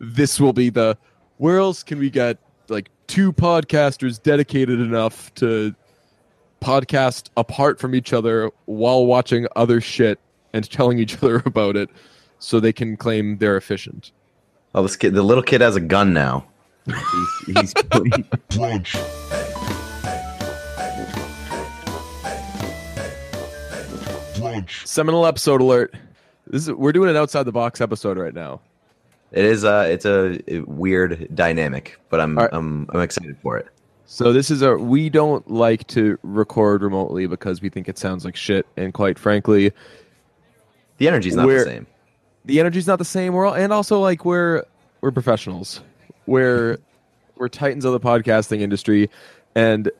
this will be the where else can we get like two podcasters dedicated enough to podcast apart from each other while watching other shit and telling each other about it so they can claim they're efficient. Oh, this kid, the little kid has a gun now. He's, he's Brunch. Brunch. Seminal episode alert. This is we're doing an outside the box episode right now. It is uh it's a weird dynamic, but I'm right. I'm I'm excited for it. So this is a we don't like to record remotely because we think it sounds like shit and quite frankly The energy's not the same. the energy's not the same. We're all, and also like we're we're professionals. We're we're titans of the podcasting industry, and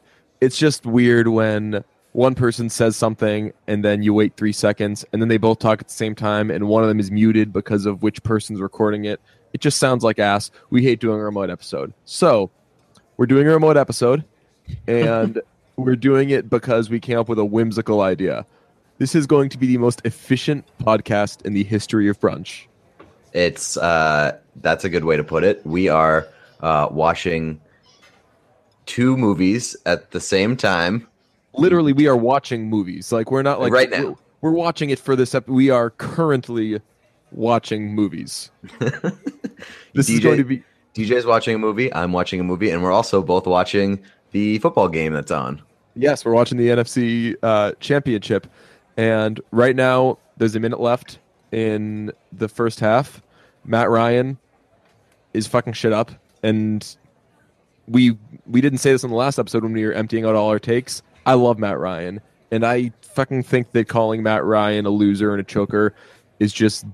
it's just weird when one person says something and then you wait three seconds and then they both talk at the same time and one of them is muted because of which person's recording it. It just sounds like ass. We hate doing a remote episode. So we're doing a remote episode and we're doing it because we came up with a whimsical idea. This is going to be the most efficient podcast in the history of brunch. It's uh that's a good way to put it. We are uh watching two movies at the same time. Literally, we are watching movies. Like we're not like Right now. We're, we're watching it for this. Ep- we are currently watching movies. this is DJ going to be DJ's watching a movie, I'm watching a movie, and we're also both watching the football game that's on. yes. We're watching the NFC uh, Championship, and right now there's a minute left in the first half. Matt Ryan is fucking shit up, and we we didn't say this in the last episode when we were emptying out all our takes. I love Matt Ryan, and I fucking think that calling Matt Ryan a loser and a choker is just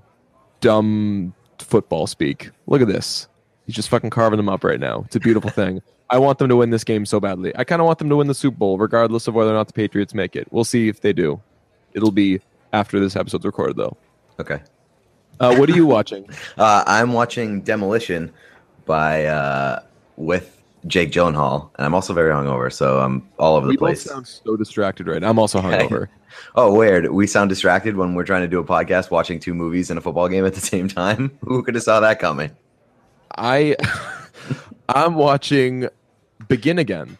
dumb football speak. Look at this. He's just fucking carving them up right now. It's a beautiful thing. I want them to win this game so badly. I kind of want them to win the Super Bowl, regardless of whether or not the Patriots make it. We'll see if they do. It'll be after this episode's recorded, though. Okay. Uh, what are you watching? Uh, I'm watching Demolition by uh, with Jake Gyllenhaal, and I'm also very hungover, so I'm all over the we both place. sound so distracted right now. I'm also hungover. Oh, weird. We sound distracted when we're trying to do a podcast, watching two movies and a football game at the same time. Who could have saw that coming? I I'm watching Begin Again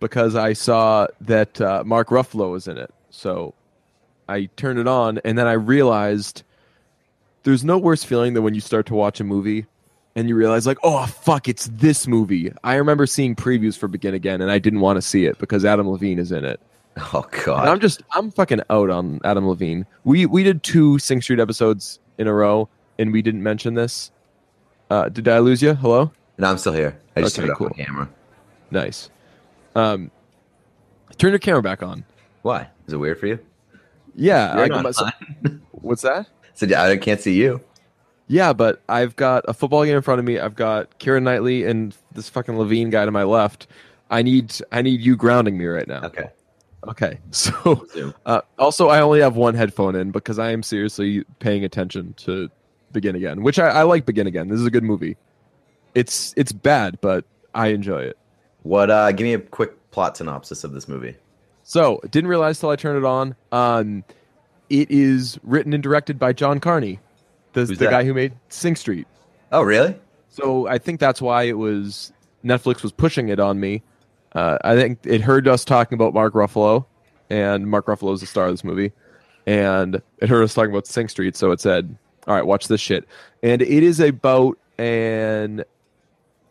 because I saw that uh, Mark Ruffalo was in it. So I turned it on and then I realized there's no worse feeling than when you start to watch a movie and you realize like, "Oh fuck, it's this movie." I remember seeing previews for Begin Again and I didn't want to see it because Adam Levine is in it. Oh And God. I'm just I'm fucking out on Adam Levine. We we did two Sing Street episodes in a row and we didn't mention this. Uh, did I lose you? Hello? no, I'm still here. I just Okay, turned off cool. my camera. Nice. Um, turn your camera back on. Why? Is it weird for you? Yeah. I, what's that? so yeah, I can't see you. Yeah, but I've got a football game in front of me. I've got Keira Knightley and this fucking Levine guy to my left. I need I need you grounding me right now. Okay. Okay. So uh, also I only have one headphone in because I am seriously paying attention to Begin Again, which I, I like Begin Again. This is a good movie. It's it's bad, but I enjoy it. What? Uh, give me a quick plot synopsis of this movie. So didn't realize till I turned it on. Um, it is written and directed by John Carney, the, the guy who made Sing Street. Oh, really? So I think that's why it was Netflix was pushing it on me. Uh, I think it heard us talking about Mark Ruffalo, and Mark Ruffalo is the star of this movie, and it heard us talking about Sing Street, so it said, "All right, watch this shit." And it is about an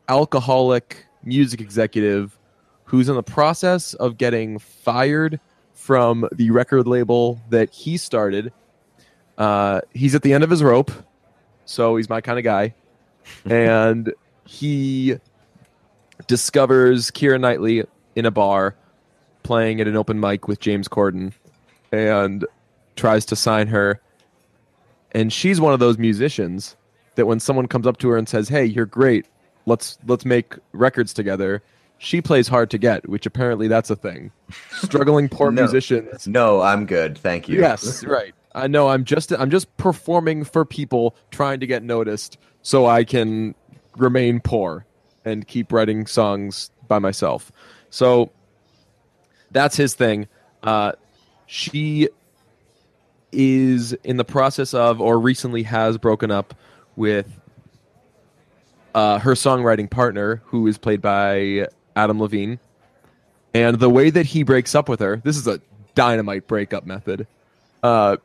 alcoholic music executive who's in the process of getting fired from the record label that he started. Uh, he's at the end of his rope, so he's my kind of guy and he discovers Keira Knightley in a bar playing at an open mic with James Corden and tries to sign her. And she's one of those musicians that when someone comes up to her and says, "Hey, you're great. Let's let's make records together." She plays hard to get, which apparently that's a thing. Struggling poor No. musicians No, I'm good. Thank you. Yes, right. I know. I'm just I'm just performing for people, trying to get noticed, so I can remain poor and keep writing songs by myself. So that's his thing. Uh, she is in the process of, or recently has broken up with uh, her songwriting partner, who is played by Adam Levine. And the way that he breaks up with her, this is a dynamite breakup method. Uh,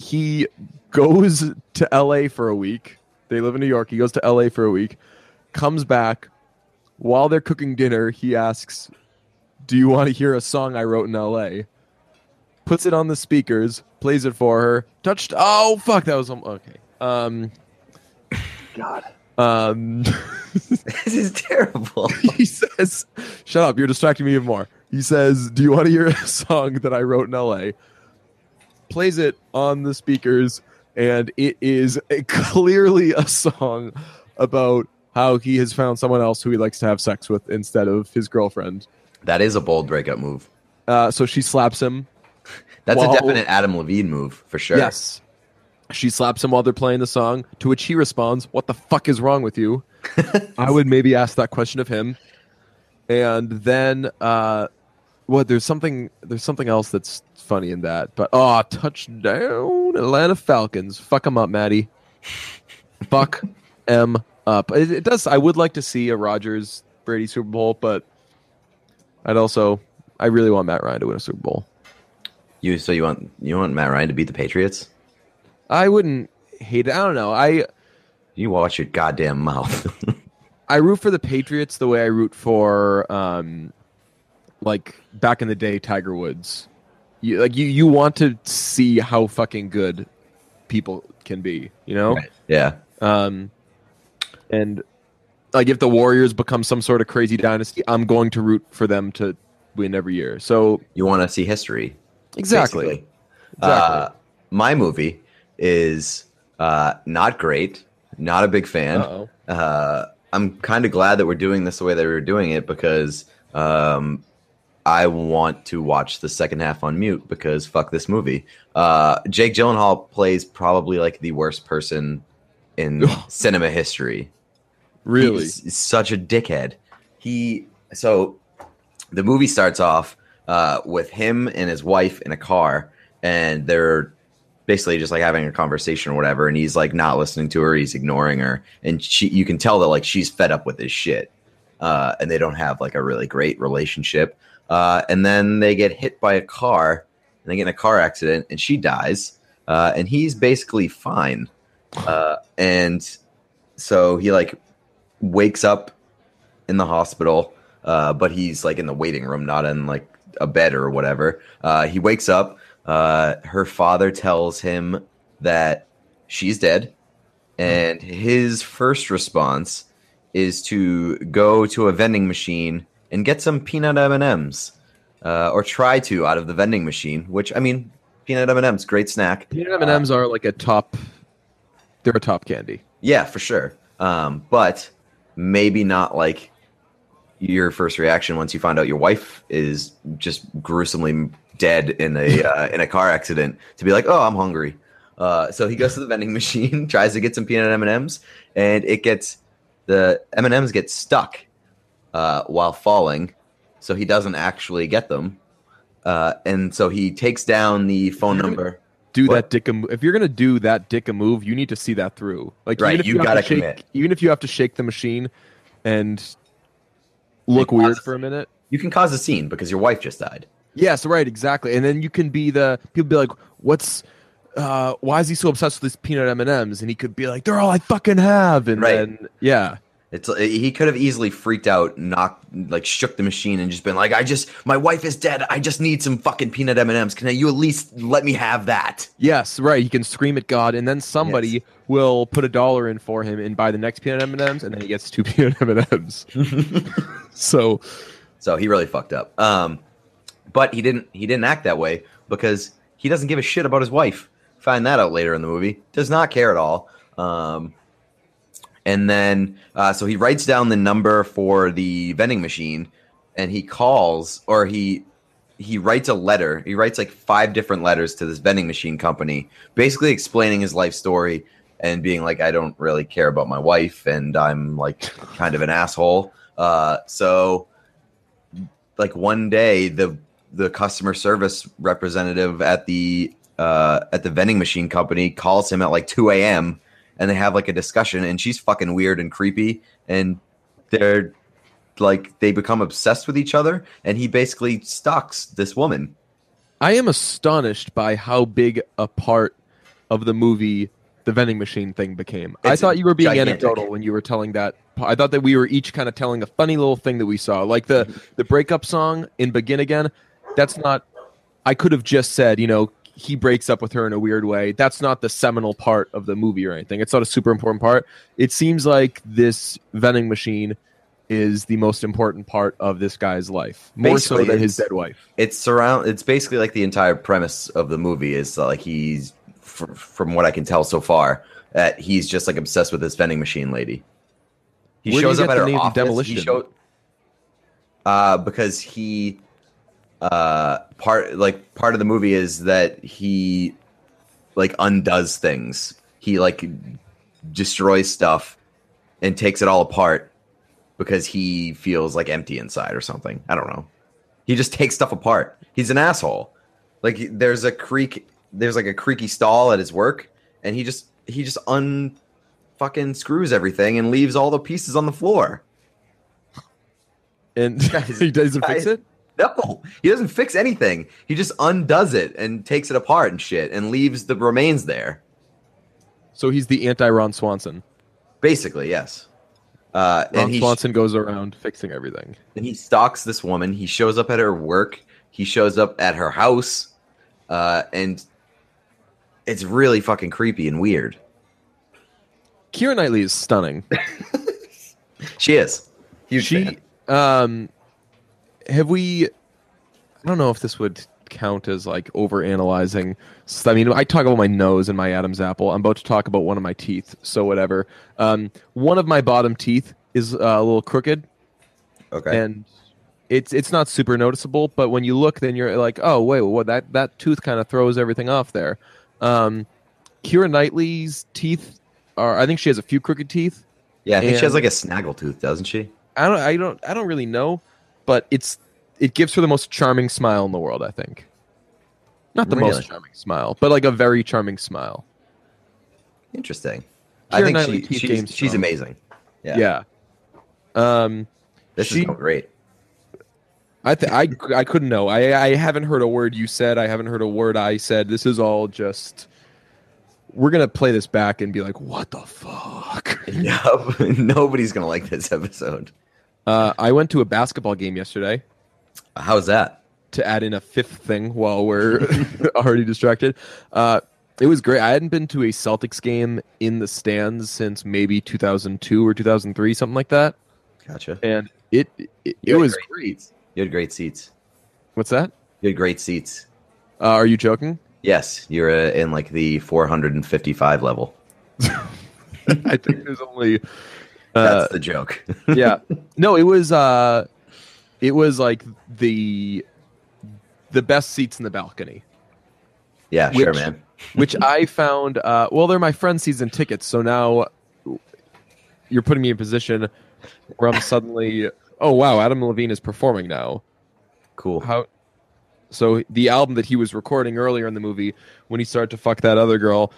he goes to LA for a week. They live in New York. He goes to LA for a week, comes back. While they're cooking dinner, he asks, Do you want to hear a song I wrote in LA? Puts it on the speakers, plays it for her. Touched. Oh, fuck. That was. um, Okay. Um, God, um, this is terrible. he says, "Shut up! You're distracting me even more." He says, "Do you want to hear a song that I wrote in L.A.?" Plays it on the speakers, and it is a, clearly a song about how he has found someone else who he likes to have sex with instead of his girlfriend. that is a bold breakup move. Uh, so she slaps him. That's Well- a definite Adam Levine move for sure. Yes. She slaps him while they're playing the song, to which he responds, What the fuck is wrong with you? I would maybe ask that question of him. And then uh what there's something there's something else that's funny in that. But oh touchdown Atlanta Falcons. Fuck them up, Maddie. Fuck em up. It, it does I would like to see a Rodgers Brady Super Bowl, but I'd also I really want Matt Ryan to win a Super Bowl. You so you want you want Matt Ryan to beat the Patriots? I wouldn't hate it. I don't know. I You watch your goddamn mouth. I root for the Patriots the way I root for um like back in the day Tiger Woods. You like you you want to see how fucking good people can be, you know? yeah. Um and like if the Warriors become some sort of crazy dynasty, I'm going to root for them to win every year. So You want to see history. exactly. basically. Exactly. Uh, my movie is uh, not great. Not a big fan. Uh-oh. Uh, I'm kind of glad that we're doing this the way that we're doing it because um, I want to watch the second half on mute because fuck this movie. Uh, Jake Gyllenhaal plays probably like the worst person in cinema history. really? He's, such a dickhead. He so the movie starts off uh, with him and his wife in a car, and they're basically just like having a conversation or whatever. And he's like not listening to her; he's ignoring her, and she you can tell that like she's fed up with his shit, uh, and they don't have like a really great relationship. Uh, and then they get hit by a car, and they get in a car accident, and she dies, uh, and he's basically fine. Uh, and so he like wakes up in the hospital, uh, but he's like in the waiting room, not in like a bed or whatever. Uh, he wakes up. Uh, her father tells him that she's dead, and his first response is to go to a vending machine and get some peanut M and M's, uh, or try to out of the vending machine. Which I mean, peanut M and M's, great snack. Peanut M&Ms are like a top they're a top candy. Yeah, for sure. Um, but maybe not like your first reaction once you find out your wife is just gruesomely dead in a uh, in a car accident to be like, oh, I'm hungry. Uh, so he goes to the vending machine, tries to get some peanut M and M's, and it gets the M and M's get stuck uh, while falling, so he doesn't actually get them. Uh, and so he takes down the phone number. do What? that dick a if you're gonna do that dick a move you need to see that through like Right, even if you have gotta to shake, commit. even if you have to shake the machine and look weird for a minute You can cause a scene because your wife just died. yes right exactly and then you can be the people be like what's uh why is he so obsessed with these peanut m&ms and he could be like they're all i fucking have and Right. then yeah It's he could have easily freaked out, knocked, like shook the machine, and just been like, "I just, my wife is dead. I just need some fucking peanut M and M's. Can you at least let me have that?" yes right he can scream at god and then somebody Yes. will put a dollar in for him and buy the next peanut m&ms and then he gets two peanut m&ms so So he really fucked up. Um, but he didn't. He didn't act that way because he doesn't give a shit about his wife. Find that out later in the movie. Does not care at all. Um, and then, uh, so he writes down the number for the vending machine, and he calls or he he writes a letter. He writes like five different letters to this vending machine company, basically explaining his life story and being like, I don't really care about my wife, and I'm like kind of an asshole. Uh, so like one day the the customer service representative at the uh, at the vending machine company calls him at like 2 a.m and they have like a discussion, and she's fucking weird and creepy, and they're like they become obsessed with each other, and he basically stalks this woman. I am astonished by how big a part of the movie the vending machine thing became. I thought you were being gigantic. anecdotal when you were telling that. I thought that we were each kind of telling a funny little thing that we saw, like the the breakup song in Begin Again. That's not. I could have just said, you know, he breaks up with her in a weird way. That's not the seminal part of the movie or anything. It's not a super important part. It seems like this vending machine is the most important part of this guy's life, more so than his dead wife. It's surround. It's basically like the entire premise of the movie is uh, like he's, fr- from what I can tell so far, that he's just like obsessed with this vending machine lady. He Where shows up at her office. Demolition? He show, uh, because he, uh, part like part of the movie is that he, like undoes things. He like destroys stuff and takes it all apart because he feels like empty inside or something. I don't know. He just takes stuff apart. He's an asshole. Like there's a creak, there's like a creaky stall at his work, and he just he just un fucking screws everything and leaves all the pieces on the floor. And Guys, he doesn't fix it. No, he doesn't fix anything. He just undoes it and takes it apart and shit, and leaves the remains there. So he's the anti Ron Swanson. Basically, yes. Uh, Ron and he Swanson goes around fixing everything. and he stalks this woman. He shows up at her work. He shows up at her house, uh, and it's really fucking creepy and weird. Keira Knightley is stunning. She is. Huge she, fan. um, have we? I don't know if this would count as like over analyzing. I mean, I talk about my nose and my Adam's apple. I'm about to talk about one of my teeth, so whatever. Um, one of my bottom teeth is uh, a little crooked, Okay. and it's it's not super noticeable. But when you look, then you're like, oh wait, well that that tooth kind of throws everything off there. Um, Keira Knightley's teeth are. I think she has a few crooked teeth. yeah, I think she has like a snaggle tooth, doesn't she? I don't I don't I don't really know, but it's it gives her the most charming smile in the world, I think. Not the Really? most charming smile, but like a very charming smile. Interesting. I think Knightley, she, she's, she's amazing. Yeah. Yeah. Um This She- is great. I th- I I couldn't know. I I haven't heard a word you said. I haven't heard a word I said. This is all just we're going to play this back and be like, "What the fuck?" No, nobody's gonna like this episode. Uh, I went to a basketball game yesterday. How's that? to add in a fifth thing while we're already distracted. Uh, it was great. I hadn't been to a Celtics game in the stands since maybe 2002 or 2003, something like that. Gotcha. And it it, it was great great. You had great seats. What's that? You had great seats. Uh, are you joking? Yes, you're uh, in like the 455 level. I think there's only. That's Uh, the joke. yeah. No, it was. Uh, it was like the the best seats in the balcony. yeah, sure, man. which I found. Uh, well, they're my friend's season tickets, so now you're putting me in a position where I'm suddenly, oh wow, Adam Levine is performing now. Cool. How? So the album that he was recording earlier in the movie, when he started to fuck that other girl,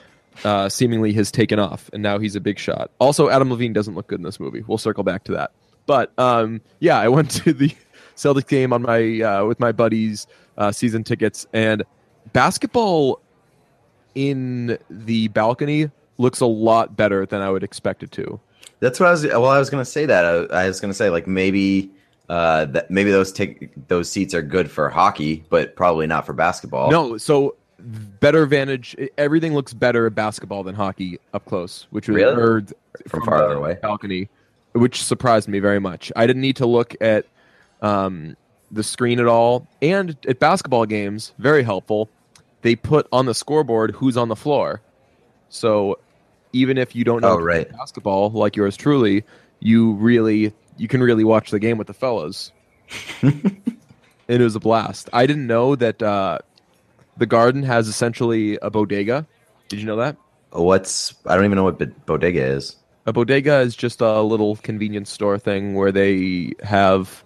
uh, seemingly has taken off, and now he's a big shot. Also, Adam Levine doesn't look good in this movie. We'll circle back to that. But um, yeah, I went to the Celtics game on my uh, with my buddies, uh, season tickets, and basketball in the balcony looks a lot better than I would expect it to. That's what I was. Well, I was gonna say that. I, I was gonna say like maybe uh, that maybe those take those seats are good for hockey, but probably not for basketball. No, so better vantage. Everything looks better at basketball than hockey up close, which was Really? or From farther away? balcony, which surprised me very much. I didn't need to look at um, the screen at all, and at basketball games, very helpful. They put on the scoreboard who's on the floor, so even if you don't know Oh, right. basketball like yours truly, you really you can really watch the game with the fellas. it was a blast. I didn't know that uh, the garden has essentially a bodega. Did you know that? What's I don't even know what bodega is. A bodega is just a little convenience store thing where they have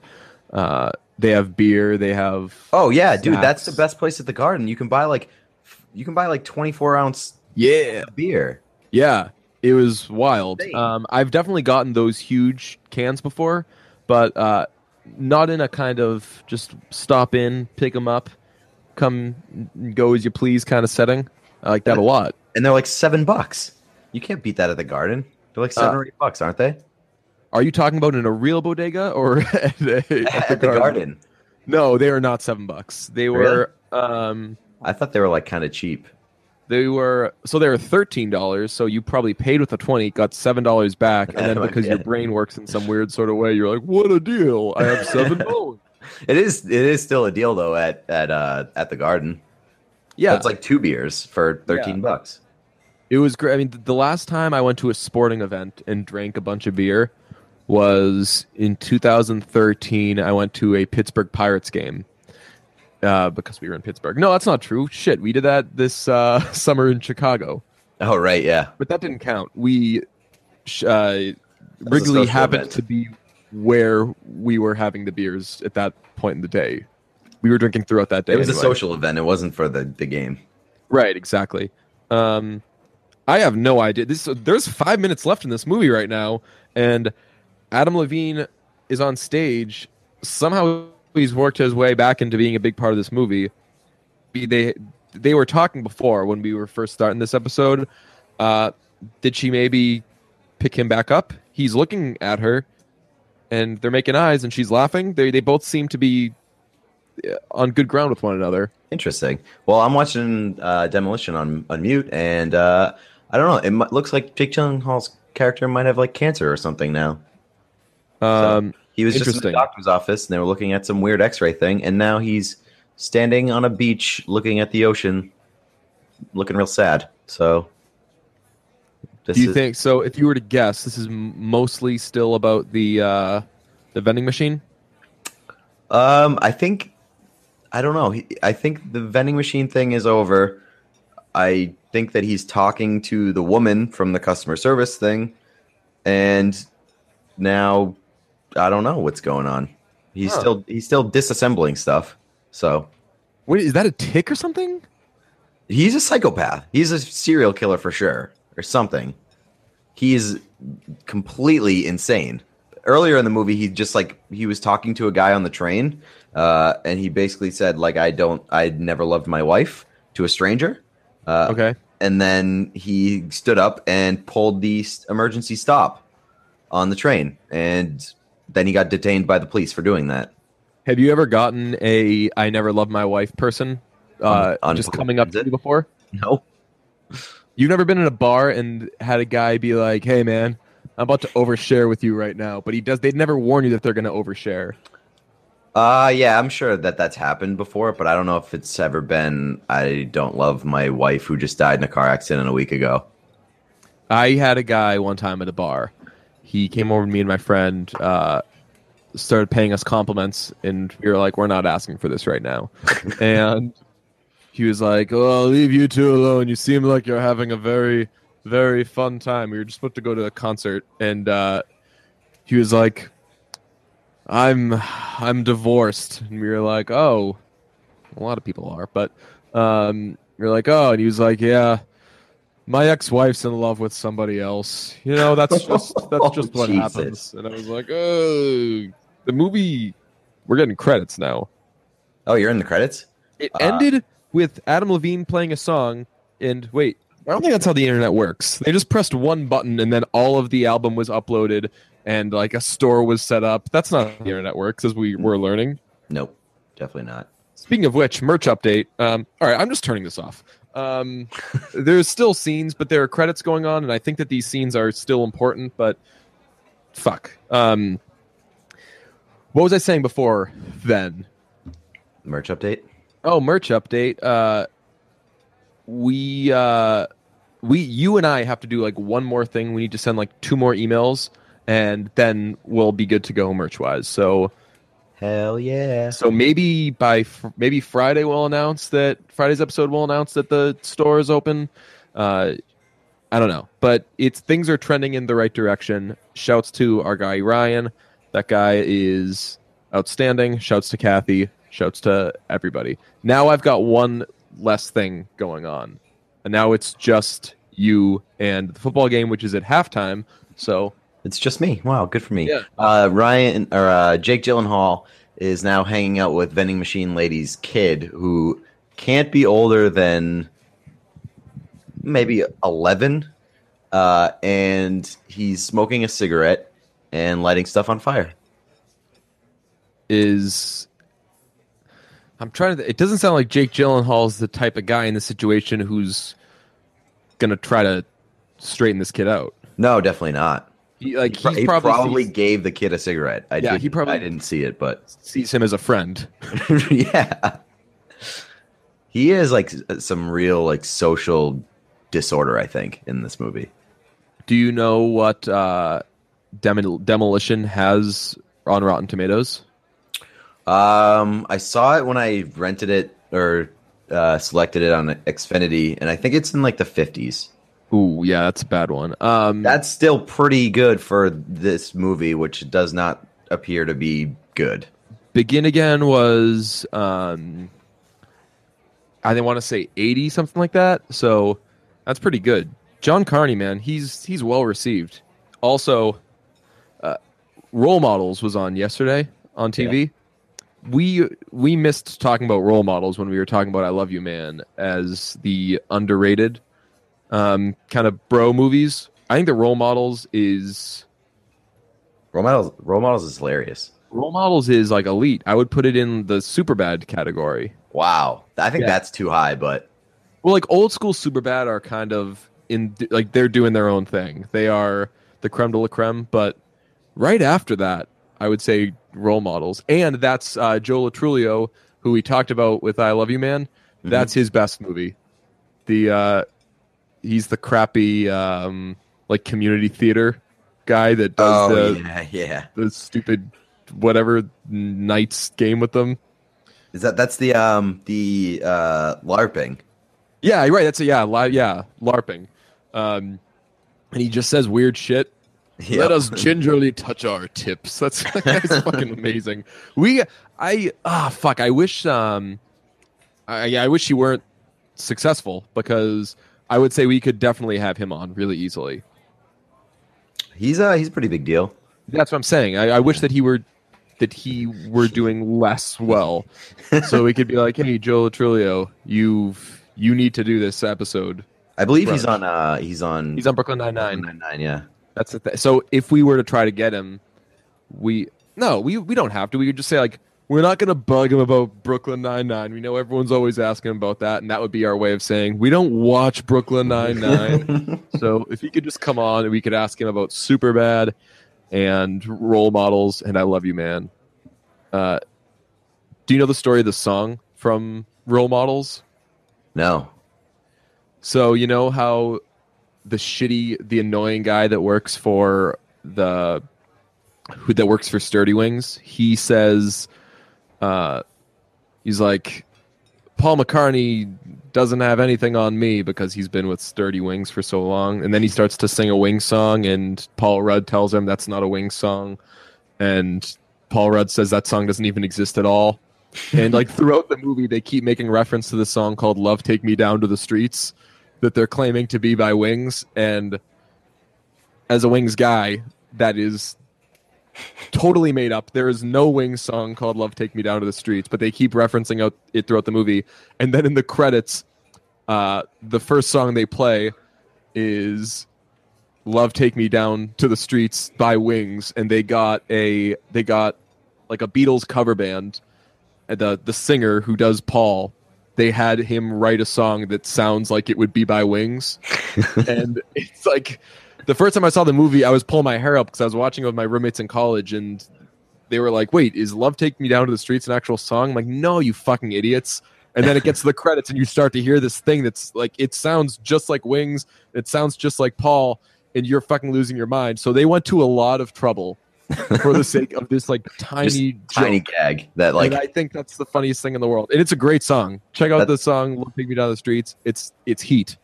uh, they have beer, they have Oh yeah, dude, that's the best place at the garden. You can buy like you can buy like 24 ounce yeah beer. yeah It was wild. Um, I've definitely gotten those huge cans before, but uh, not in a kind of just stop in, pick them up, come go as you please kind of setting. I like that a lot. And they're like seven bucks. You can't beat that at the garden. They're like seven Uh, or eight bucks, aren't they? Are you talking about in a real bodega or at, a, At, the garden. No, they are not seven bucks. They were um, I thought they were like kind of cheap. they were so they were thirteen dollars. So you probably paid with a twenty, got seven dollars back, and then Oh, because your brain works in some weird sort of way, you're like, "What a deal! I have seven dollars." It is it is still a deal though at at uh at the garden. yeah, It's like two beers for thirteen Yeah. bucks. It was great. I mean, the last time I went to a sporting event and drank a bunch of beer was in 2013. I went to a Pittsburgh Pirates game uh, because we were in Pittsburgh. No, that's not true. Shit, we did that this uh, summer in Chicago, Oh right, yeah. but that didn't count. We uh, Wrigley happened event. to be where we were having the beers at that point in the day. We were drinking throughout that day. It was a social event. It wasn't for the, the game. Right, exactly. Um, I have no idea. This there's five minutes left in this movie right now, and Adam Levine is on stage. Somehow he's worked his way back into being a big part of this movie. They they were talking before when we were first starting this episode. Uh, did she maybe pick him back up? He's looking at her, and they're making eyes, and she's laughing. They they both seem to be uh, on good ground with one another. Interesting. Well, I'm watching uh, Demolition on on mute, and uh, I don't know. It mi- looks like Jake Gyllenhaal's character might have like cancer or something now. Um, He was just in the doctor's office, and they were looking at some weird X-ray thing, and now he's standing on a beach, looking at the ocean, looking real sad. So, this Do you is- think so? If you were to guess, this is mostly still about the uh, the vending machine. Um, I think I don't know. I think the vending machine thing is over. I think that he's talking to the woman from the customer service thing, and now I don't know what's going on. He's Huh. still he's still disassembling stuff. So Wait, is that a tick or something? he's a psychopath. He's a serial killer for sure, or something. He's completely insane. Earlier in the movie, he just like he was talking to a guy on the train, uh, and he basically said like I don't, I never loved my wife to a stranger. Uh, Okay, and then he stood up and pulled the emergency stop on the train, and then he got detained by the police for doing that. have you ever gotten a "I never loved my wife" person uh, On- on just coming up to you before? No, You've never been in a bar and had a guy be like, "Hey, man, I'm about to overshare with you right now," but he does. They'd never warn you that they're going to overshare. Uh yeah, I'm sure that that's happened before, but I don't know if it's ever been. I don't love my wife who just died in a car accident a week ago. I had a guy one time at a bar. He came over to me and my friend, uh, started paying us compliments, and we were like, "We're not asking for this right now." and he was like, "Oh, I'll leave you two alone. You seem like you're having a very, very fun time. We were just about to go to a concert." And uh, he was like, "I'm, I'm divorced," and we were like, "Oh." A lot of people are, but um, we were like, "Oh," and he was like, "Yeah." my ex-wife's in love with somebody else. You know, that's just that's Oh, just what Jesus. happens. And I was like, oh, the movie. We're getting credits now. Oh, you're in the credits. It Uh, ended with Adam Levine playing a song. And wait, I don't think that's how the internet works. They just pressed one button, and then all of the album was uploaded, and like a store was set up. That's not how the internet works, as we were learning. Nope, definitely not. Speaking of which, merch update. Um, all right, I'm just turning this off. Um, there's still scenes, but there are credits going on, and I think that these scenes are still important. But fuck. Um, what was I saying before then? Merch update. Oh, merch update. Uh, we uh, we you and I have to do like one more thing. We need to send like two more emails, and then we'll be good to go merch wise. So. Hell yeah. So maybe by fr- maybe Friday we'll announce that Friday's episode will announce that the store is open. Uh, I don't know, but it's things are trending in the right direction. Shouts to our guy Ryan. That guy is outstanding. Shouts to Kathy. Shouts to everybody. Now I've got one less thing going on, and now it's just you, and the football game, which is at halftime. So It's just me. Wow, good for me. Yeah. Uh, Ryan or uh, Jake Gyllenhaal is now hanging out with vending machine lady's kid, who can't be older than maybe eleven, uh, and he's smoking a cigarette and lighting stuff on fire. is I'm trying to. It doesn't sound like Jake Gyllenhaal's the type of guy in this situation who's gonna try to straighten this kid out. No, definitely not. He, like He, pro- he's he probably, probably sees, gave the kid a cigarette. I Yeah, didn't, he probably- I didn't see it, but sees him as a friend. yeah, he is like some real like social disorder. I think in this movie. Do you know what uh, Demol- Demolition has on Rotten Tomatoes? Um, I saw it when I rented it or uh, selected it on Xfinity, and I think it's in like the fifties. Ooh, yeah, that's a bad one. Um, That's still pretty good for this movie, which does not appear to be good. Begin Again was um I didn't want to say 80 something like that. So that's pretty good. John Carney, man, he's he's well received. Also uh, Role Models was on yesterday on TV. We we missed talking about Role Models when we were talking about I Love You Man as the underrated um kind of bro movies. I think the Role Models is Role models, role models is hilarious. Role Models is like elite. I would put it in the super bad category. Wow, I think Yeah. that's too high, but Well, like old school super bad are kind of in like they're doing their own thing. They are the creme de la creme. But right after that, I would say role models, and that's uh, Joe Lo Truglio, who we talked about with "I Love You, Man." That's his best movie. The uh, he's the crappy um, like community theater guy that does oh the yeah, yeah. the stupid whatever nights game with them. Is that that's the um the uh LARPing? Yeah, you're right. That's a yeah, li- yeah, LARPing. Um, and he just says weird shit. Let us gingerly touch our tips. That's that guy's fucking amazing. We, I, ah, fuck. I wish, um, I, I wish he weren't successful because I would say we could definitely have him on really easily. He's a he's a pretty big deal. That's what I'm saying. I, I wish that he were, that he were doing less well, so we could be like, hey, Joe Lo Truglio, you've you need to do this episode. I believe he's on uh he's on He's on Brooklyn Nine Nine. nine nine yeah. That's the thing. So if we were to try to get him, we no, we we don't have to. We could just say like we're not going to bug him about Brooklyn Nine Nine. We know everyone's always asking him about that, and that would be our way of saying we don't watch Brooklyn Nine Nine. so if he could just come on and we could ask him about Superbad and role models, and I love you, man. Uh, do you know the story of the song from Role Models? No. So you know how the shitty, the annoying guy that works for the who that works for Sturdy Wings, he says, uh, he's like, Paul McCartney doesn't have anything on me because he's been with Sturdy Wings for so long, and then he starts to sing a Wing song, and Paul Rudd tells him that's not a Wing song, and Paul Rudd says that song doesn't even exist at all. and like throughout the movie, they keep making reference to the song called "Love Take Me Down to the Streets" that they're claiming to be by Wings. And as a Wings guy, that is totally made up. There is no Wings song called "Love Take Me Down to the Streets," but they keep referencing out it throughout the movie. And then in the credits, uh, the first song they play is "Love Take Me Down to the Streets" by Wings, and they got a they got like a Beatles cover band. And the the singer who does Paul, they had him write a song that sounds like it would be by Wings, and it's like the first time I saw the movie, I was pulling my hair up because I was watching it with my roommates in college, and they were like, "Wait, is Love Take Me Down to the Streets an actual song?" I'm like, "No, you fucking idiots." And then it gets to the credits, and you start to hear this thing that's like, it sounds just like Wings, it sounds just like Paul, and you're fucking losing your mind. So they went to a lot of trouble for the sake of this like tiny, Tiny gag that like and I think that's the funniest thing in the world. And it's a great song. Check out That- the song "Love Take Me Down the Streets." It's it's heat.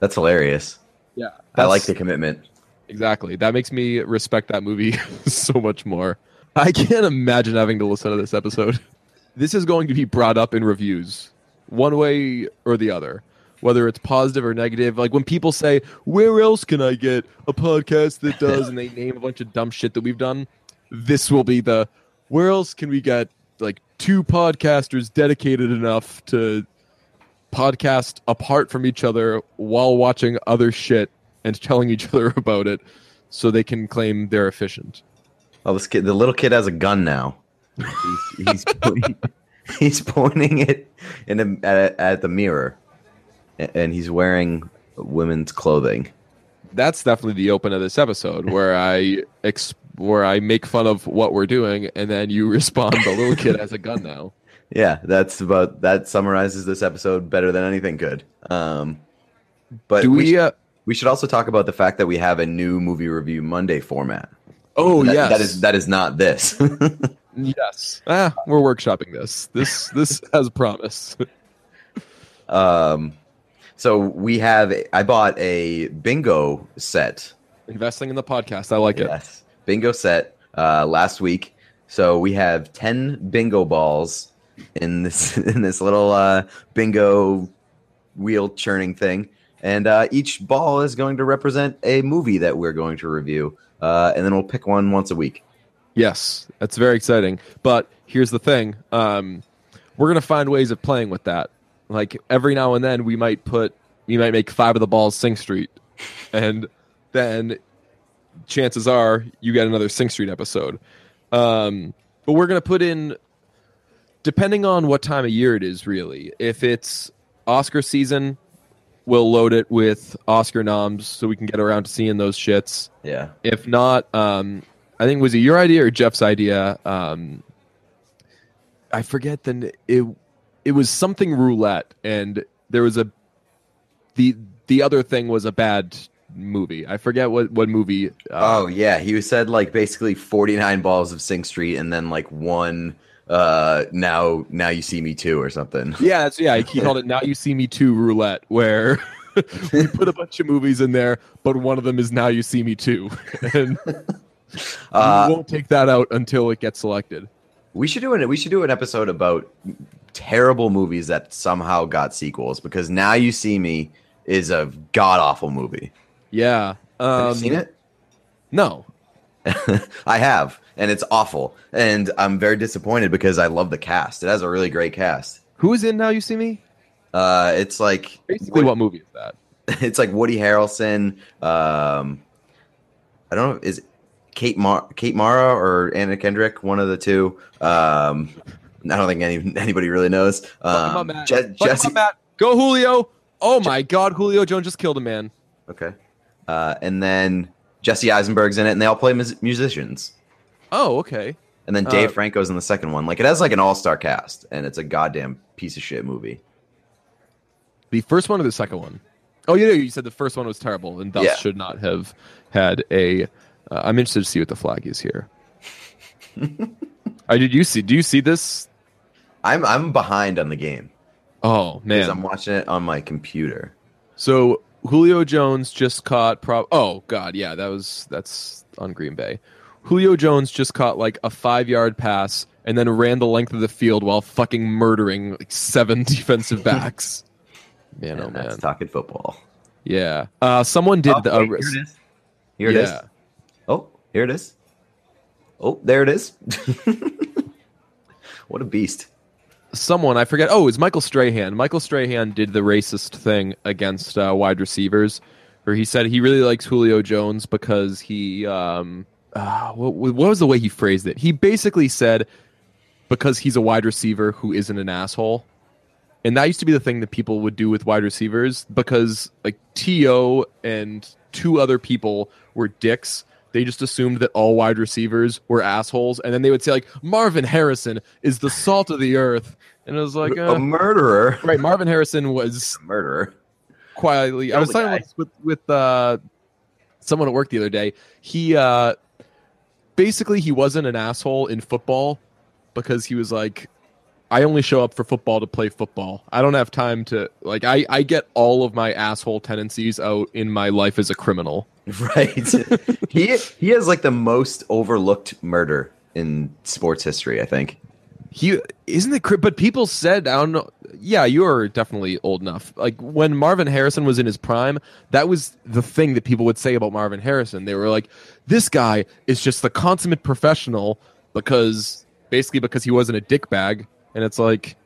that's hilarious. Yeah, I like the commitment. Exactly. That makes me respect that movie so much more. I can't imagine having to listen to this episode. This is going to be brought up in reviews, one way or the other. Whether it's positive or negative. Like when people say, "Where else can I get a podcast that does?" and they name a bunch of dumb shit that we've done, this will be the where else can we get like two podcasters dedicated enough to podcast apart from each other while watching other shit and telling each other about it so they can claim they're efficient. Oh, this kid, the little kid has a gun now. He's he's, pointing, he's pointing it in a, at, at the mirror, and he's wearing women's clothing. That's definitely the open of this episode where I ex- where I make fun of what we're doing and then you respond the little kid has a gun now. Yeah, that's about that summarizes this episode better than anything could. Um, but Do we, we uh, we should also talk about the fact that we have a new movie review Monday format. Oh That- yes. that is that is not this. yes. Ah, we're workshopping this. This this has promise. um, so we have. I bought a bingo set Investing in the podcast. I like it. Yes. Bingo set uh, last week. So we have 10 bingo balls in this in this little uh, bingo wheel churning thing. And uh, each ball is going to represent a movie that we're going to review. Uh, and then we'll pick one once a week. Yes, that's very exciting. But here's the thing: um, we're gonna find ways of playing with that. Like every now and then, we might put, we might make five of the balls Sing Street, and then chances are you get another Sing Street episode. Um, but we're gonna put in, depending on what time of year it is. Really, if it's Oscar season, we'll load it with Oscar noms so we can get around to seeing those shits. Yeah. If not, um, I think was it your idea or Jeff's idea? Um, I forget Then it. It was something roulette, and there was a the the other thing was a bad movie. I forget what what movie. Uh, Oh, yeah. He said like basically 49 balls of Sing Street and then like one uh now now you see me too or something yeah, that's yeah. He called it "Now You See Me Too" roulette, where we put a bunch of movies in there, but one of them is "Now You See Me Too," and uh we won't take that out until it gets selected. We should do an we should do an episode about terrible movies that somehow got sequels because now you see me is a god awful movie. Yeah. Um, Have you seen it? No. I have, and it's awful, and I'm very disappointed because I love the cast. It has a really great cast. Who is in Now You See Me? Uh, it's like Basically, what movie is that? it's like Woody Harrelson. Um, I don't know, is Kate Mar- Kate Mara or Anna Kendrick, one of the two. Um, I don't think any anybody really knows. Um, up, Matt. Je- Jesse, Matt. Go Julio. Oh my God, Julio Jones just killed a man. Okay. Uh, and then Jesse Eisenberg's in it, and they all play mus- musicians. Oh, okay. And then Dave Uh, Franco's in the second one. Like it has like an all star cast, and it's a goddamn piece of shit movie. The first one or the second one? Oh, yeah, you said the first one was terrible and thus Yeah. should not have had a. Uh, I'm interested to see what the flag is here. uh, did you see? Do you see this? I'm I'm behind on the game Oh man! I'm watching it on my computer. So Julio Jones just caught. Pro- oh God, yeah, that was that's on Green Bay. Julio Jones just caught like a five yard pass and then ran the length of the field while fucking murdering like seven defensive backs. man, And oh man, talking football. yeah. Uh, someone did Oh, the. wait, uh, here it is. Here it is. yeah. Oh, here it is. Oh, there it is. what a beast. Someone I forget. Oh, it's Michael Strahan. Michael Strahan did the racist thing against uh, wide receivers, where he said he really likes Julio Jones because he. Um, uh, what, what was the way he phrased it? He basically said because he's a wide receiver who isn't an asshole. And that used to be the thing that people would do with wide receivers because like T.O. and two other people were dicks. They just assumed that all wide receivers were assholes. And then they would say, like, Marvin Harrison is the salt of the earth. And it was like, a uh, murderer. right, Marvin Harrison was A murderer. quietly. I was talking with with, with uh, someone at work the other day. He uh, basically he wasn't an asshole in football because he was like, I only show up for football to play football. I don't have time to like. I I get all of my asshole tendencies out in my life as a criminal. Right. he he has like the most overlooked murder in sports history, I think. He isn't cri- but people said I don't know. yeah, you're definitely old enough. Like when Marvin Harrison was in his prime, that was the thing that people would say about Marvin Harrison. They were like, this guy is just the consummate professional because basically because he wasn't a dickbag. And it's like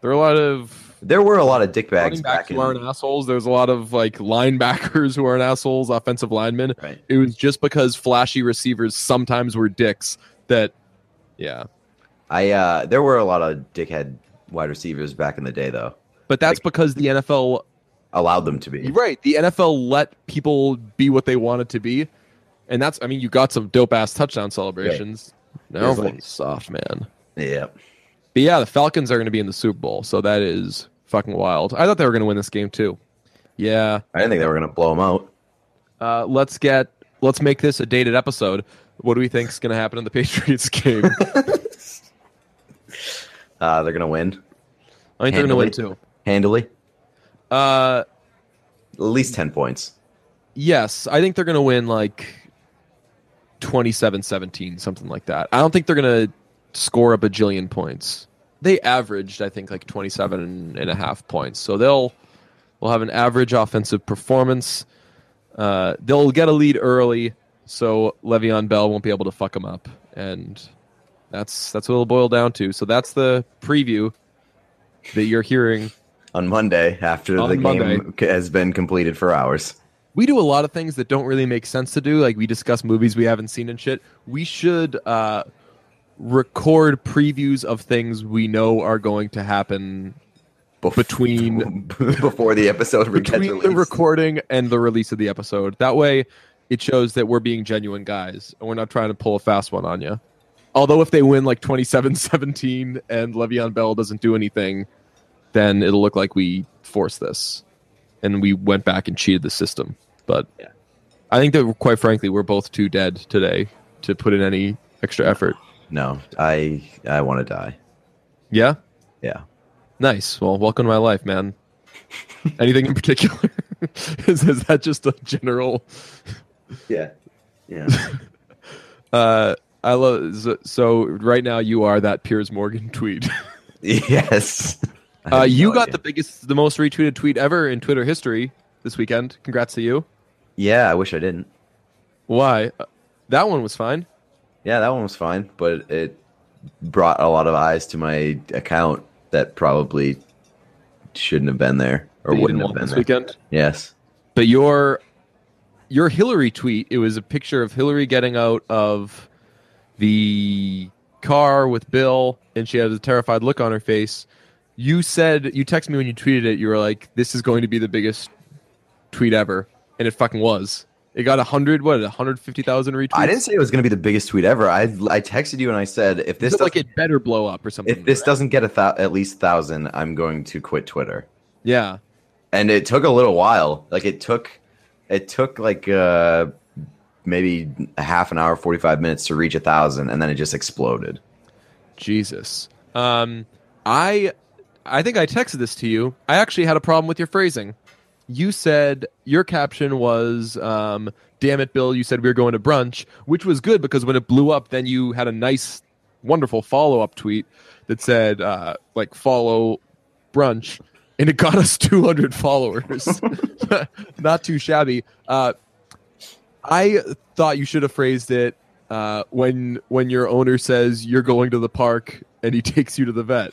there are a lot of There were a lot of dickbags back in. who aren't assholes. There's a lot of like linebackers who aren't assholes, offensive linemen. Right. It was just because flashy receivers sometimes were dicks that, yeah. I uh, there were a lot of dickhead wide receivers back in the day, though. But that's because the NFL Allowed them to be. Right. The NFL let people be what they wanted to be. And that's I mean, you got some dope ass touchdown celebrations. Now There's like- soft, man. Yeah. But yeah, the Falcons are gonna be in the Super Bowl, so that is fucking wild. I thought they were gonna win this game too. Yeah. I didn't think they were gonna blow them out. Uh, let's get let's make this a dated episode. What do we think is gonna happen in the Patriots game? Uh, they're gonna win I think they're gonna win Handily. too. handily. Uh At least ten points. yes, I think they're gonna win like 27-17, something like that. I don't think they're gonna score a bajillion points. They averaged, I think, like 27 and a half points. So they'll will have an average offensive performance. Uh, they'll get a lead early, so Le'Veon Bell won't be able to fuck them up, and that's that's what it'll boil down to. So that's the preview that you're hearing. On Monday, after On the Monday. game has been completed for hours. we do a lot of things that don't really make sense to do. Like we discuss movies we haven't seen and shit. We should uh, record previews of things we know are going to happen Between- before the episode gets between the recording and the release of the episode. That way, it shows that we're being genuine guys and we're not trying to pull a fast one on you. Although if they win like 27-17 and Le'Veon Bell doesn't do anything, then it'll look like we forced this and we went back and cheated the system. But Yeah. I think that quite frankly, we're both too dead today to put in any extra effort. No, I I want to die. Yeah, Yeah. nice. Well, welcome to my life, man. Anything in particular? is, is that just a general? Yeah. Yeah. Uh, I love so, so right now you are that Piers Morgan tweet. yes. Uh, you got idea. the biggest, the most retweeted tweet ever in Twitter history this weekend. Congrats to you. Yeah, I wish I didn't. Why? Uh, that one was fine. Yeah, that one was fine, but it brought a lot of eyes to my account that probably shouldn't have been there or wouldn't have been this there. weekend. Yes. But your your Hillary tweet, it was a picture of Hillary getting out of the car with Bill, and she had a terrified look on her face. You said you texted me when you tweeted it. You were like, "This is going to be the biggest tweet ever," and it fucking was. It got a hundred, what, a hundred fifty thousand retweets. I didn't say it was going to be the biggest tweet ever. I I texted you and I said if This like doesn't, it better blow up or something. if this doesn't get a thou- at least thousand, I'm going to quit Twitter. yeah, And it took a little while. Like it took it took like uh maybe a half an hour, 45 minutes to reach a thousand, and then it just exploded. Jesus. Um, I I think I texted this to you. I actually had a problem with your phrasing. You said your caption was, um, "Damn it, Bill! You said we were going to brunch," which was good because when it blew up, then you had a nice, wonderful follow up tweet that said, uh, like, follow brunch, and it got us 200 followers. Not too shabby. Uh, I thought you should have phrased it uh, when when your owner says you're going to the park and he takes you to the vet.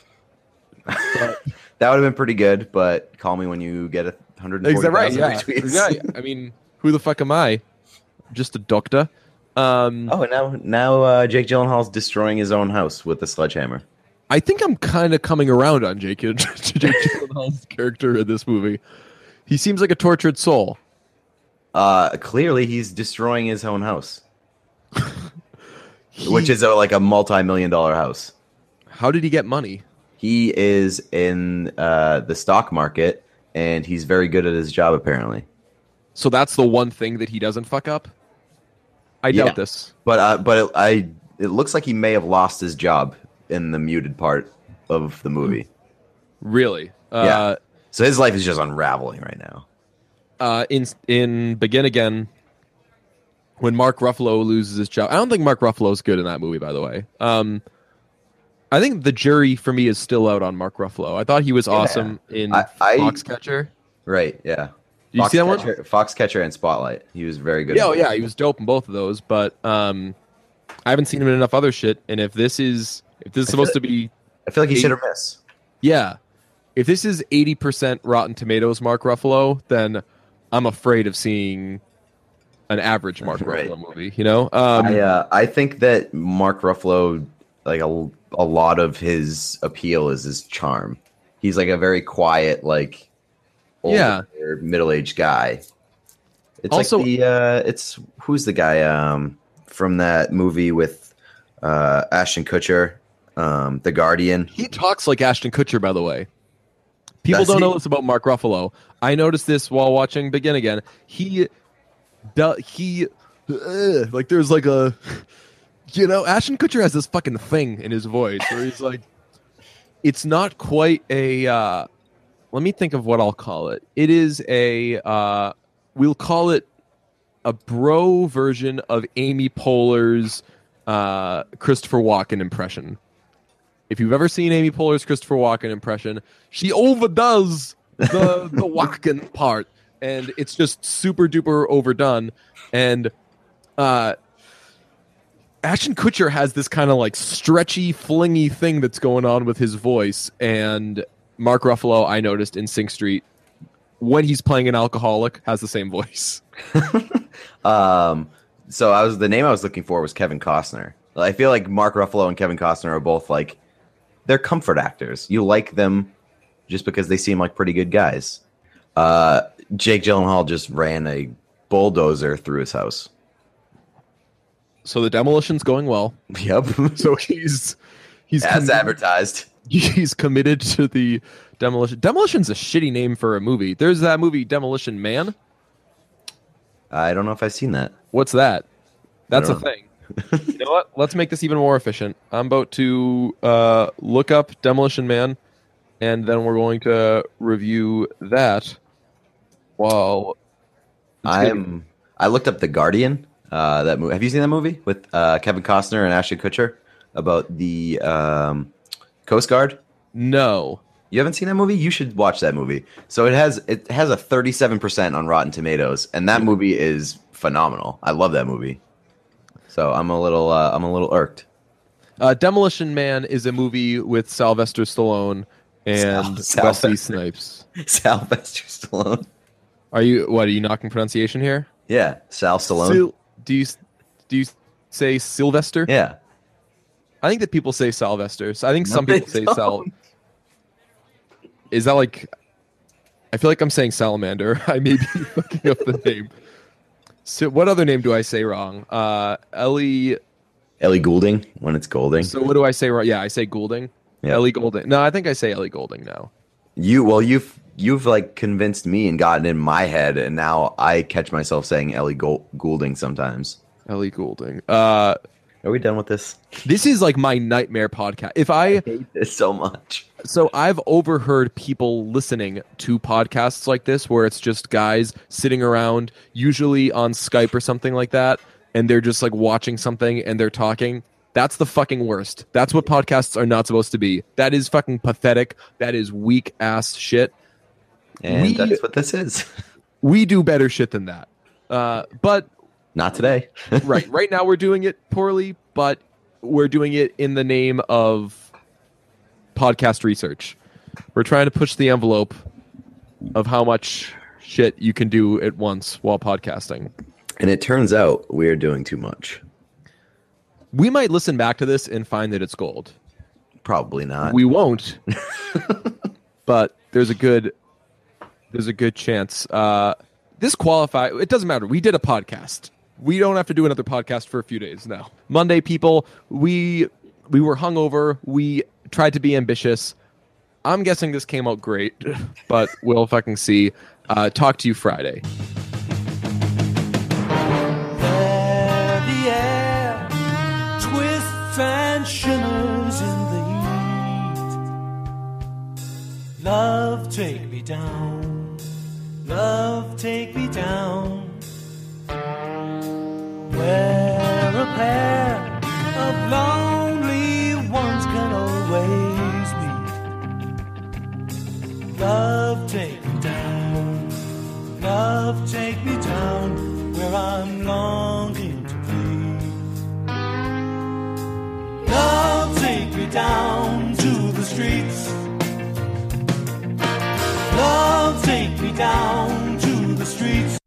But, That would have been pretty good, but call me when you get a hundred and is that right? Yeah. retweets. yeah. I mean, who the fuck am I? Just a doctor. Um, Oh, now now uh, Jake Gyllenhaal's destroying his own house with a sledgehammer. I think I'm kind of coming around on Jake, Jake Gyllenhaal's character in this movie. He seems like a tortured soul. Uh, clearly, he's destroying his own house, He- which is a, like a multi-million dollar house. how did he get money? He is in uh, the stock market, and he's very good at his job. Apparently, So that's the one thing that he doesn't fuck up. I Yeah. doubt this. but uh, but it, I it looks like he may have lost his job in the muted part of the movie. Really? Uh, Yeah. So his life is just unraveling right now. uh, in in Begin Again, when Mark Ruffalo loses his job, I don't think Mark Ruffalo's good in that movie. By the way, um, I think the jury for me is still out on Mark Ruffalo. I thought he was awesome in I- I- Foxcatcher. Right. Yeah. You see that one? Foxcatcher- Foxcatcher and Spotlight. He was very good. Yeah, oh, yeah, he was dope in both of those, but um, I haven't seen him in enough other shit. And if this is if this is I supposed feel- to be I feel like he's He- hit or miss. yeah, if this is eighty percent Rotten Tomatoes Mark Ruffalo, then I'm afraid of seeing an average Mark Right. Ruffalo movie. You know, um, I uh, I think that Mark Ruffalo, like a, a lot of his appeal is his charm. He's like a very quiet, like Yeah. middle aged guy. It's Also- like the uh, it's who's the guy um from that movie with uh Ashton Kutcher, um, The Guardian. he talks like Ashton Kutcher. By the way, people Does don't know this about Mark Ruffalo. I noticed this while watching Begin Again. He, do, he, uh, like there's like a, you know, Ashton Kutcher has this fucking thing in his voice where he's like, it's not quite a. Uh, let me think of what I'll call it. It is a. Uh, we'll call it a bro version of Amy Poehler's uh, Christopher Walken impression. If you've ever seen Amy Poehler's Christopher Walken impression, she overdoes the the Walken part, and it's just super duper overdone. And uh, Ashton Kutcher has this kind of like stretchy, flingy thing that's going on with his voice, and Mark Ruffalo, I noticed in Sing Street, when he's playing an alcoholic, has the same voice. Um, so I was the name I was looking for was Kevin Costner. I feel like Mark Ruffalo and Kevin Costner are both like they're comfort actors. You like them just because they seem like pretty good guys. Uh, Jake Gyllenhaal just ran a bulldozer through his house. So the demolition's going well. Yep, So he's he's as committed- advertised. he's committed to the demolition. Demolition's a shitty name for a movie. There's that movie Demolition Man. I don't know if I've seen that. What's that? That's a thing. you know what? Let's make this even more efficient. I'm about to uh, look up Demolition Man, and then we're going to review that. While I'm. I looked up The Guardian. Uh, that movie. Have you seen that movie with uh, Kevin Costner and Ashley Kutcher about the um, Coast Guard? no, You haven't seen that movie? You should watch that movie. So it has it has a 37% on Rotten Tomatoes and that movie is phenomenal. I love that movie. So I'm a little uh, I'm a little irked. uh, Demolition Man is a movie with Sylvester Stallone and Sal- Wesley Snipes. Sylvester Stallone. Are you what? Are you knocking pronunciation here? Yeah, Sal Stallone. Sil- do you do you say Sylvester? yeah. I think that people say Sylvester. So I think No, some people say don't. Sal. Is that like? I feel like I'm saying salamander. I may be looking up the name. So what other name do I say wrong? Uh, Ellie. Ellie Goulding when it's Golding. So what do I say wrong? Yeah, I say Goulding. Yeah. Ellie Goulding. No, I think I say Ellie Goulding now. You well you've you've like convinced me and gotten in my head and now I catch myself saying Ellie Goulding sometimes. Ellie Goulding. Uh, Are we done with this? this is like my nightmare podcast. If I hate this so much. So I've overheard people listening to podcasts like this where it's just guys sitting around, usually on Skype or something like that, and they're just like watching something and they're talking. That's the fucking worst. That's what podcasts are not supposed to be. That is fucking pathetic. That is weak ass shit. And We- that's what this is. We do better shit than that. Uh, but Not today. right, right now we're doing it poorly, but we're doing it in the name of podcast research. We're trying to push the envelope of how much shit you can do at once while podcasting. And it turns out we're doing too much. We might listen back to this and find that it's gold. Probably not. We won't, but there's a good there's a good chance. Uh, this qualify. It doesn't matter. We did a podcast. We don't have to do another podcast for a few days now. Monday, people. We we were hungover. We tried to be ambitious. I'm guessing this came out great, but we'll fucking see. Uh, talk to you Friday. Love, take me down. Love, take me down. Where a pair of lonely ones can always be. Love, take me down. Love, take me down. Where I'm longing to be. Love, take me down to the streets down to the streets.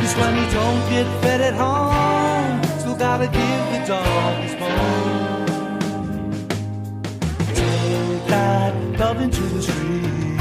Cause when you don't get fed at home, still gotta give the dog his bone. Take that love into the streets.